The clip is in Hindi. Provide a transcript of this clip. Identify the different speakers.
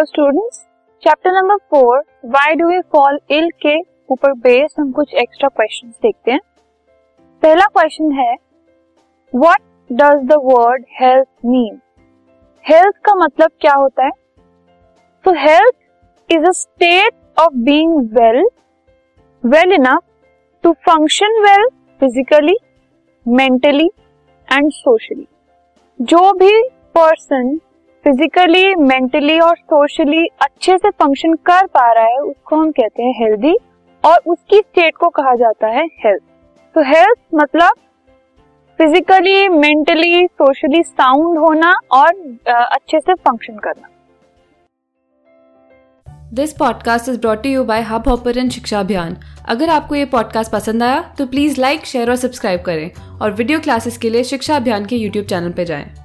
Speaker 1: Hello students chapter number four why do we fall ill के ऊपर बेस हम कुछ एक्स्ट्रा क्वेश्चंस देखते हैं। पहला क्वेश्चन है what does the word health mean health का मतलब क्या होता है? तो health is a state of being well well enough to function well physically mentally and socially जो भी पर्सन फिजिकली मेंटली और सोशली अच्छे से फ़ंक्शन कर पा रहा है, उसको हम कहते हैं हेल्दी और उसकी स्टेट को कहा जाता है हेल्थ तो हेल्थ मतलब फिजिकली मेंटली सोशली साउंड होना और अच्छे से फ़ंक्शन करना.
Speaker 2: This podcast is brought you by hub hopper शिक्षा अभियान अगर आपको ये पॉडकास्ट पसंद आया तो प्लीज़ लाइक शेयर और सब्सक्राइब करें और वीडियो क्लासेस के लिए शिक्षा अभियान के यूट्यूब चैनल पर जाएँ।